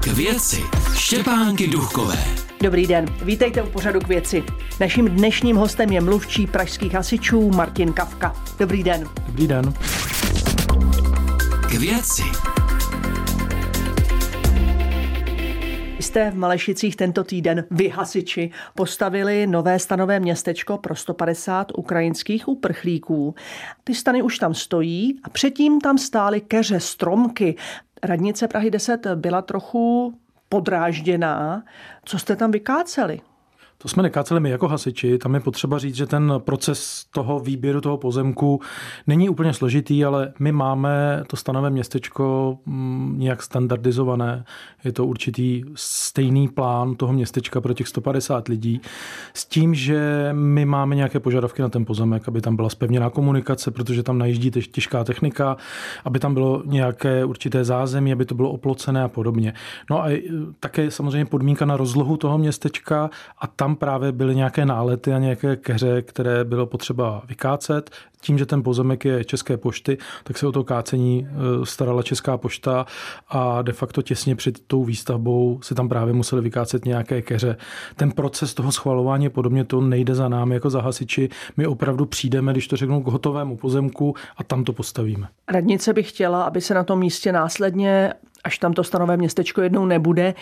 K věci Štěpánky Duchové. Dobrý den, vítejte u pořadu k věci. Naším dnešním hostem je mluvčí pražských hasičů Martin Kavka. Dobrý den. Dobrý den. K věci Jste v Malešicích tento týden vy hasiči postavili nové stanové městečko pro 150 ukrajinských uprchlíků. Ty stany už tam stojí a předtím tam stály keře, stromky. Radnice Prahy 10 byla trochu podrážděná. Co jste tam vykáceli? To jsme nekáceli my jako hasiči. Tam je potřeba říct, že ten proces toho výběru toho pozemku není úplně složitý, ale my máme to stanové městečko mm, nějak standardizované. Je to určitý stejný plán toho městečka pro těch 150 lidí s tím, že my máme nějaké požadavky na ten pozemek, aby tam byla spevněná komunikace, protože tam najíždí těžká technika, aby tam bylo nějaké určité zázemí, aby to bylo oplocené a podobně. No a také samozřejmě podmínka na rozlohu toho městečka a tam tam právě byly nějaké nálety a nějaké keře, které bylo potřeba vykácet. Tím, že ten pozemek je České pošty, tak se o to kácení e, starala Česká pošta a de facto těsně před tou výstavbou se tam právě museli vykácet nějaké keře. Ten proces toho schvalování podobně to nejde za námi jako za hasiči. My opravdu přijdeme, když to řeknu, k hotovému pozemku a tam to postavíme. Radnice by chtěla, aby se na tom místě následně až tam to stanové městečko jednou nebude,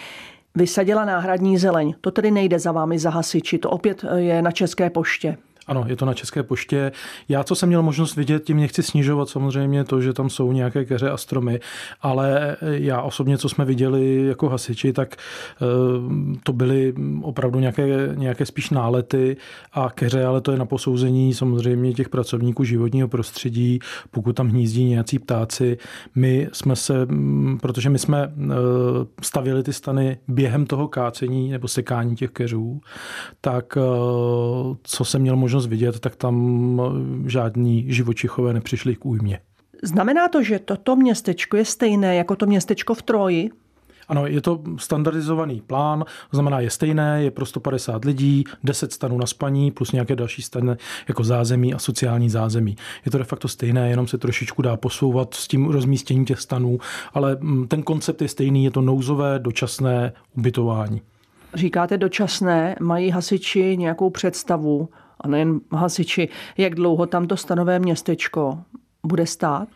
vysadila náhradní zeleň. To tedy nejde za vámi za hasiči, to opět je na České poště. Ano, je to na České poště. Já, co jsem měl možnost vidět, tím nechci snižovat samozřejmě to, že tam jsou nějaké keře a stromy, ale já osobně, co jsme viděli jako hasiči, tak eh, to byly opravdu nějaké, nějaké spíš nálety a keře, ale to je na posouzení samozřejmě těch pracovníků životního prostředí, pokud tam hnízdí nějací ptáci. My jsme se, mm, protože my jsme eh, stavili ty stany během toho kácení nebo sekání těch keřů, tak eh, co jsem měl možnost možnost vidět, tak tam žádní živočichové nepřišli k újmě. Znamená to, že toto městečko je stejné jako to městečko v Troji? Ano, je to standardizovaný plán, to znamená je stejné, je pro 150 lidí, 10 stanů na spaní plus nějaké další stany jako zázemí a sociální zázemí. Je to de facto stejné, jenom se trošičku dá posouvat s tím rozmístěním těch stanů, ale mm, ten koncept je stejný, je to nouzové, dočasné ubytování. Říkáte dočasné, mají hasiči nějakou představu a nejen hasiči, jak dlouho tam to stanové městečko bude stát?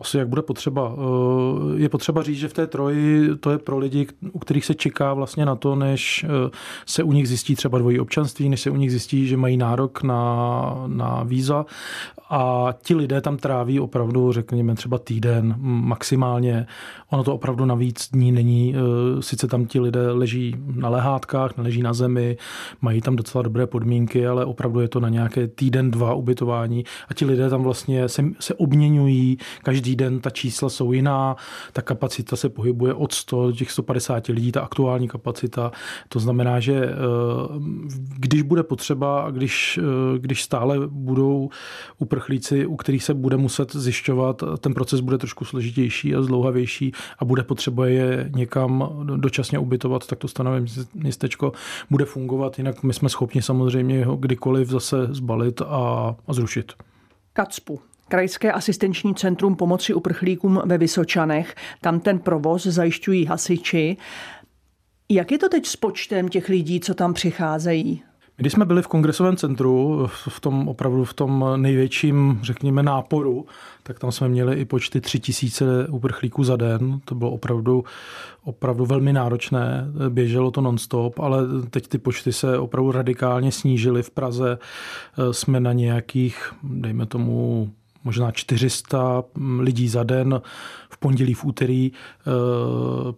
Asi jak bude potřeba. Eh, je potřeba říct, že v té troji to je pro lidi, u kterých se čeká vlastně na to, než eh, se u nich zjistí třeba dvojí občanství, než se u nich zjistí, že mají nárok na, na víza a ti lidé tam tráví opravdu, řekněme, třeba týden maximálně. Ono to opravdu na víc dní není. E, sice tam ti lidé leží na lehátkách, leží na zemi, mají tam docela dobré podmínky, ale opravdu je to na nějaké týden, dva ubytování a ti lidé tam vlastně se, se obměňují. Každý den ta čísla jsou jiná, ta kapacita se pohybuje od 100 do těch 150 lidí, ta aktuální kapacita. To znamená, že e, když bude potřeba a když, e, když stále budou uprchlíci uprchlíci, u kterých se bude muset zjišťovat, ten proces bude trošku složitější a zdlouhavější a bude potřeba je někam dočasně ubytovat, tak to stanové městečko bude fungovat, jinak my jsme schopni samozřejmě ho kdykoliv zase zbalit a, a zrušit. Kacpu. Krajské asistenční centrum pomoci uprchlíkům ve Vysočanech. Tam ten provoz zajišťují hasiči. Jak je to teď s počtem těch lidí, co tam přicházejí? Když jsme byli v kongresovém centru, v tom opravdu v tom největším, řekněme, náporu, tak tam jsme měli i počty tři tisíce uprchlíků za den. To bylo opravdu, opravdu velmi náročné, běželo to nonstop, ale teď ty počty se opravdu radikálně snížily. V Praze eh, jsme na nějakých, dejme tomu, možná 400 lidí za den v pondělí, v úterý, eh,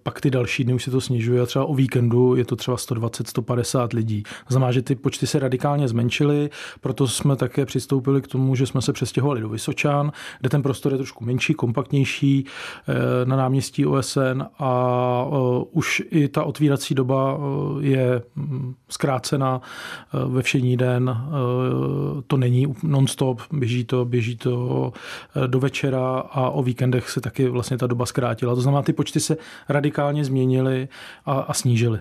pak ty další dny už se to snižuje a třeba o víkendu je to třeba 120-150 lidí. Znamená, že ty počty se radikálně zmenšily, proto jsme také přistoupili k tomu, že jsme se přestěhovali do Vysočán, kde ten prostor je trošku menší, kompaktnější eh, na náměstí OSN a eh, už i ta otvírací doba je hm, zkrácena ve všední den. To není non-stop, běží to, běží to do večera a o víkendech se taky vlastně ta doba zkrátila. To znamená, ty počty se radikálně změnily a, a snížily.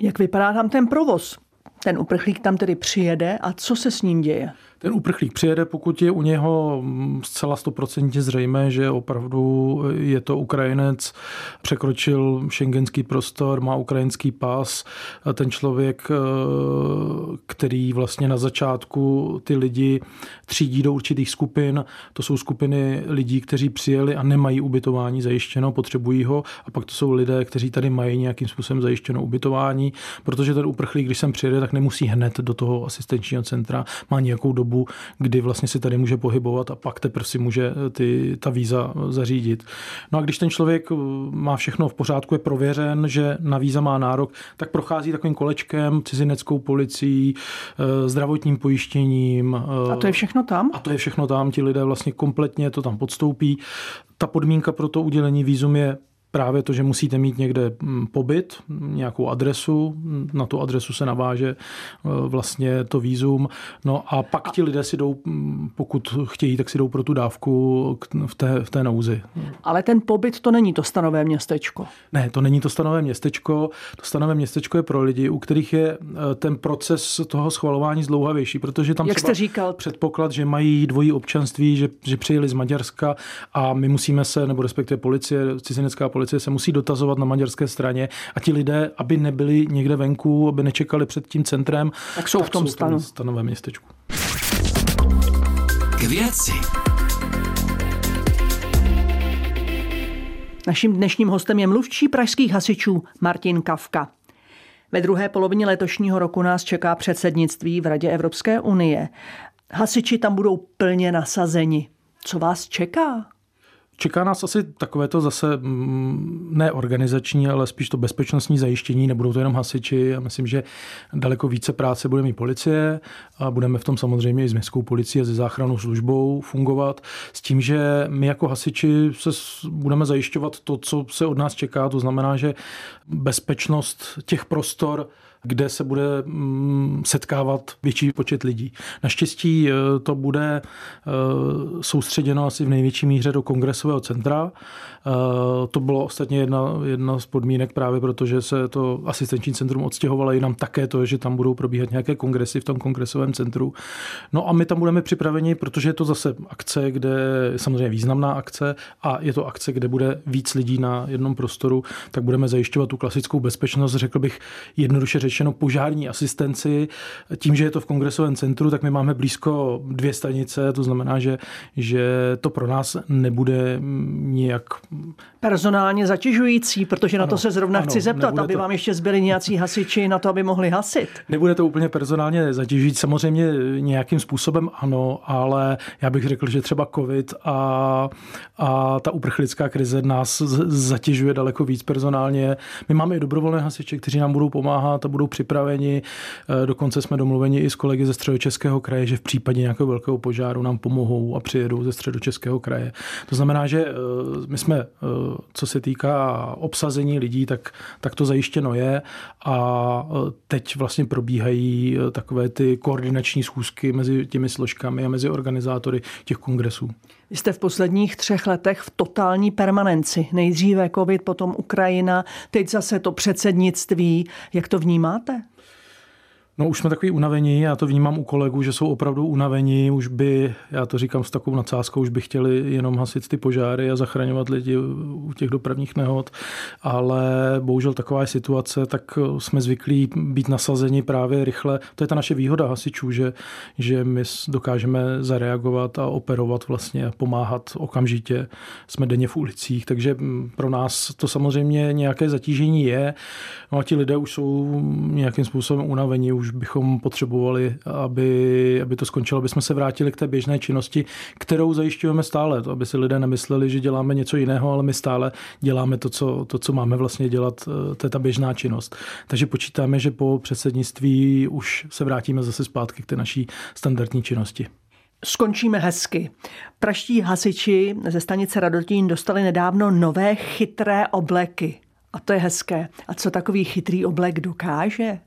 Jak vypadá tam ten provoz? Ten uprchlík tam tedy přijede a co se s ním děje? Ten uprchlík přijede, pokud je u něho mm, zcela stoprocentně zřejmé, že opravdu je to Ukrajinec, překročil šengenský prostor, má ukrajinský pas. Ten člověk, eh, který vlastně na začátku ty lidi třídí do určitých skupin, to jsou skupiny lidí, kteří přijeli a nemají ubytování zajištěno, potřebují ho, a pak to jsou lidé, kteří tady mají nějakým způsobem zajištěno ubytování, protože ten uprchlík, když sem přijede, tak nemusí hned do toho asistenčního centra, má nějakou dobu dobu, kdy vlastně si tady může pohybovat a pak teprve si může eh, ty, ta víza zařídit. No a když ten člověk eh, má všechno v pořádku, je prověřen, že na víza má nárok, tak prochází takovým kolečkem cizineckou policií, eh, zdravotním pojištěním. A to je všechno tam? A to je všechno tam, ti lidé vlastně kompletně to tam podstoupí. Ta podmínka pro to udělení vízum je právě to, že musíte mít někde mm, pobyt, nějakou adresu, na tu adresu se naváže e, vlastně to výzum, no a pak ti lidé si jdou, mm, pokud chtějí, tak si jdou pro tu dávku v té, v té nouzi. Ale ten pobyt to není to stanové městečko. Ne, to není to stanové městečko. To stanové městečko je pro lidi, u kterých je e, ten proces toho schvalování zdlouhavější, protože tam Jak jste říkal? předpoklad, že mají dvojí občanství, že, že přijeli z Maďarska a my musíme se, nebo respektive policie, cizinecká policie, policie se musí dotazovat na maďarské straně a ti lidé, aby nebyli někde venku, aby nečekali před tím centrem, tak jsou tak v tom stanu. stanovém městečku. K věci. Naším dnešním hostem je mluvčí pražských hasičů Martin Kavka. Ve druhé polovině letošního roku nás čeká předsednictví v Radě Evropské unie. Hasiči tam budou plně nasazeni. Co vás čeká? Čeká nás asi takové to zase mm, ne organizační, ale spíš to bezpečnostní zajištění. Nebudou to jenom hasiči. Já myslím, že daleko více práce bude mít policie a budeme v tom samozřejmě i s městskou policií a se záchranou službou fungovat. S tím, že my jako hasiči se budeme zajišťovat to, co se od nás čeká. To znamená, že bezpečnost těch prostor kde se bude mm, setkávat větší počet lidí. Naštěstí eh, to bude eh, soustředěno asi v největší míře do kongresového centra. Eh, to bylo ostatně jedna, jedna z podmínek právě protože se to asistenční centrum odstěhovalo jinam také to, že tam budou probíhat nějaké kongresy v tom kongresovém centru. No a my tam budeme připraveni, protože je to zase akce, kde je samozřejmě významná akce a je to akce, kde bude víc lidí na jednom prostoru, tak budeme zajišťovat tu klasickou bezpečnost, řekl bych jednoduše řečeno řečeno požární asistenci. Tím, že je to v kongresovém centru, tak my máme blízko dvě stanice, to znamená, že, že to pro nás nebude nějak personálně zatěžující, protože na ano, to se zrovna ano, chci zeptat, aby to... vám ještě zbyli nějací hasiči na to, aby mohli hasit. Nebude to úplně personálně zatěžující, samozřejmě nějakým způsobem ano, ale já bych řekl, že třeba covid a, a ta uprchlická krize nás zatěžuje daleko víc personálně. My máme i dobrovolné hasiče, kteří nám budou pomáhat a budou připraveni. Eh, dokonce jsme domluveni i s kolegy ze středočeského kraje, že v případě nějakého velkého požáru nám pomohou a přijedou ze středočeského kraje. To znamená, že eh, my jsme, eh, co se týká obsazení lidí, tak, tak to zajištěno je a teď vlastně probíhají takové ty koordinační schůzky mezi těmi složkami a mezi organizátory těch kongresů. Jste v posledních třech letech v totální permanenci. Nejdříve covid, potom Ukrajina, teď zase to předsednictví. Jak to vnímáte? No už jsme takový unavení, já to vnímám u kolegů, že jsou opravdu unavení, už by, já to říkám s takovou nadsázkou, už by chtěli jenom hasit ty požáry a zachraňovat lidi u těch dopravních nehod, ale bohužel taková je situace, tak jsme zvyklí být nasazeni právě rychle. To je ta naše výhoda hasičů, že, že my dokážeme zareagovat a operovat vlastně, pomáhat okamžitě. Jsme denně v ulicích, takže pro nás to samozřejmě nějaké zatížení je. No a ti lidé už jsou nějakým způsobem unavení, už bychom potřebovali, aby, aby to skončilo, aby jsme se vrátili k té běžné činnosti, kterou zajišťujeme stále, to, aby si lidé nemysleli, že děláme něco jiného, ale my stále děláme to, co, to, co máme vlastně dělat, eh, to je ta běžná činnost. Takže počítáme, že po předsednictví už se vrátíme zase zpátky k té naší standardní činnosti. Skončíme hezky. Praští hasiči ze stanice Radotín dostali nedávno nové chytré obleky. A to je hezké. A co takový chytrý oblek dokáže?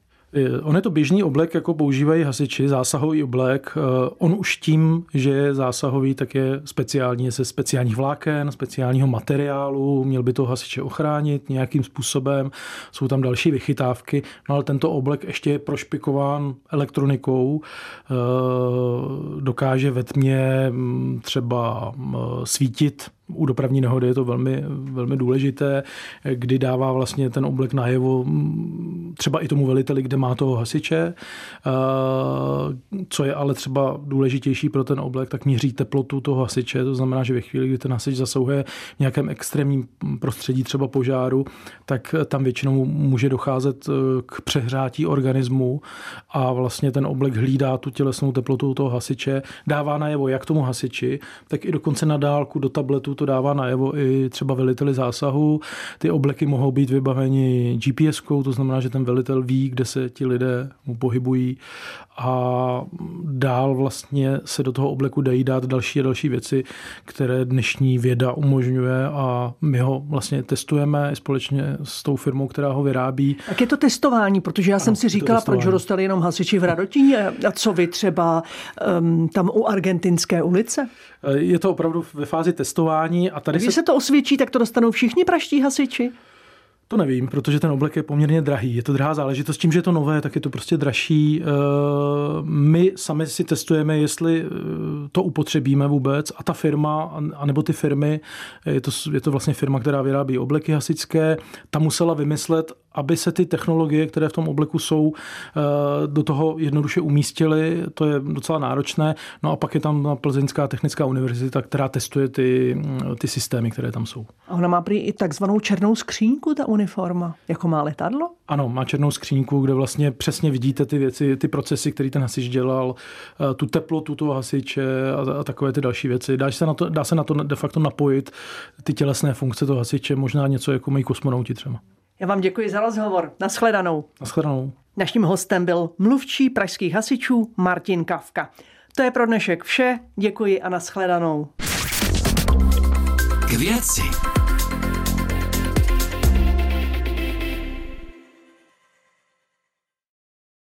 On je to běžný oblek, jako používají hasiči, zásahový oblek. Eh, on už tím, že je zásahový, tak je speciální, je se speciálních vláken, speciálního materiálu, měl by to hasiče ochránit nějakým způsobem. Jsou tam další vychytávky, no ale tento oblek ještě je prošpikován elektronikou, eh, dokáže ve tmě mm, třeba mm, svítit u dopravní nehody je to velmi, velmi důležité, kdy dává vlastně ten oblek najevo třeba i tomu veliteli, kde má toho hasiče. Co je ale třeba důležitější pro ten oblek, tak měří teplotu toho hasiče. To znamená, že ve chvíli, kdy ten hasič zasahuje v nějakém extrémním prostředí, třeba požáru, tak tam většinou může docházet e, k přehrátí organismu a vlastně ten oblek hlídá tu tělesnou teplotu toho hasiče, dává najevo jak tomu hasiči, tak i dokonce na dálku do tabletu to dává najevo i třeba veliteli zásahu. Ty obleky mohou být vybaveni gps to znamená, že ten velitel ví, kde se ti lidé mu pohybují a dál vlastně se do toho obleku dají dát další a další věci, které dnešní věda umožňuje a my ho vlastně testujeme společně s tou firmou, která ho vyrábí. Tak je to testování, protože já ano, jsem si říkala, proč ho dostali jenom hasiči v Radotíně a co vy třeba um, tam u Argentinské ulice? Je to opravdu ve fázi testování. A tady Když se... se to osvědčí, tak to dostanou všichni praští hasiči? To nevím, protože ten oblek je poměrně drahý. Je to drahá záležitost. Tím, že je to nové, tak je to prostě dražší. Eh, my sami si testujeme, jestli eh, to upotřebíme vůbec a ta firma, anebo ty firmy, je to, je to vlastně firma, která vyrábí obleky hasičské, ta musela vymyslet, aby se ty technologie, které v tom obleku jsou, eh, do toho jednoduše umístily. To je docela náročné. No a pak je tam Plzeňská technická univerzita, která testuje ty, ty systémy, které tam jsou. A ona má prý i takzvanou černou skřínku, ta uniforma, jako má letadlo? Ano, má černou skřínku, kde vlastně přesně vidíte ty věci, ty procesy, které ten hasič dělal, eh, tu teplotu toho hasiče a, a takové ty další věci. Dá se, na to, dá se na to de facto napojit ty tělesné funkce toho hasiče, možná něco jako mají kosmonauti třeba. Já vám děkuji za rozhovor. Naschledanou. Naschledanou. Naším hostem byl mluvčí pražských hasičů Martin Kavka. To je pro dnešek vše. Děkuji a naschledanou. K věci.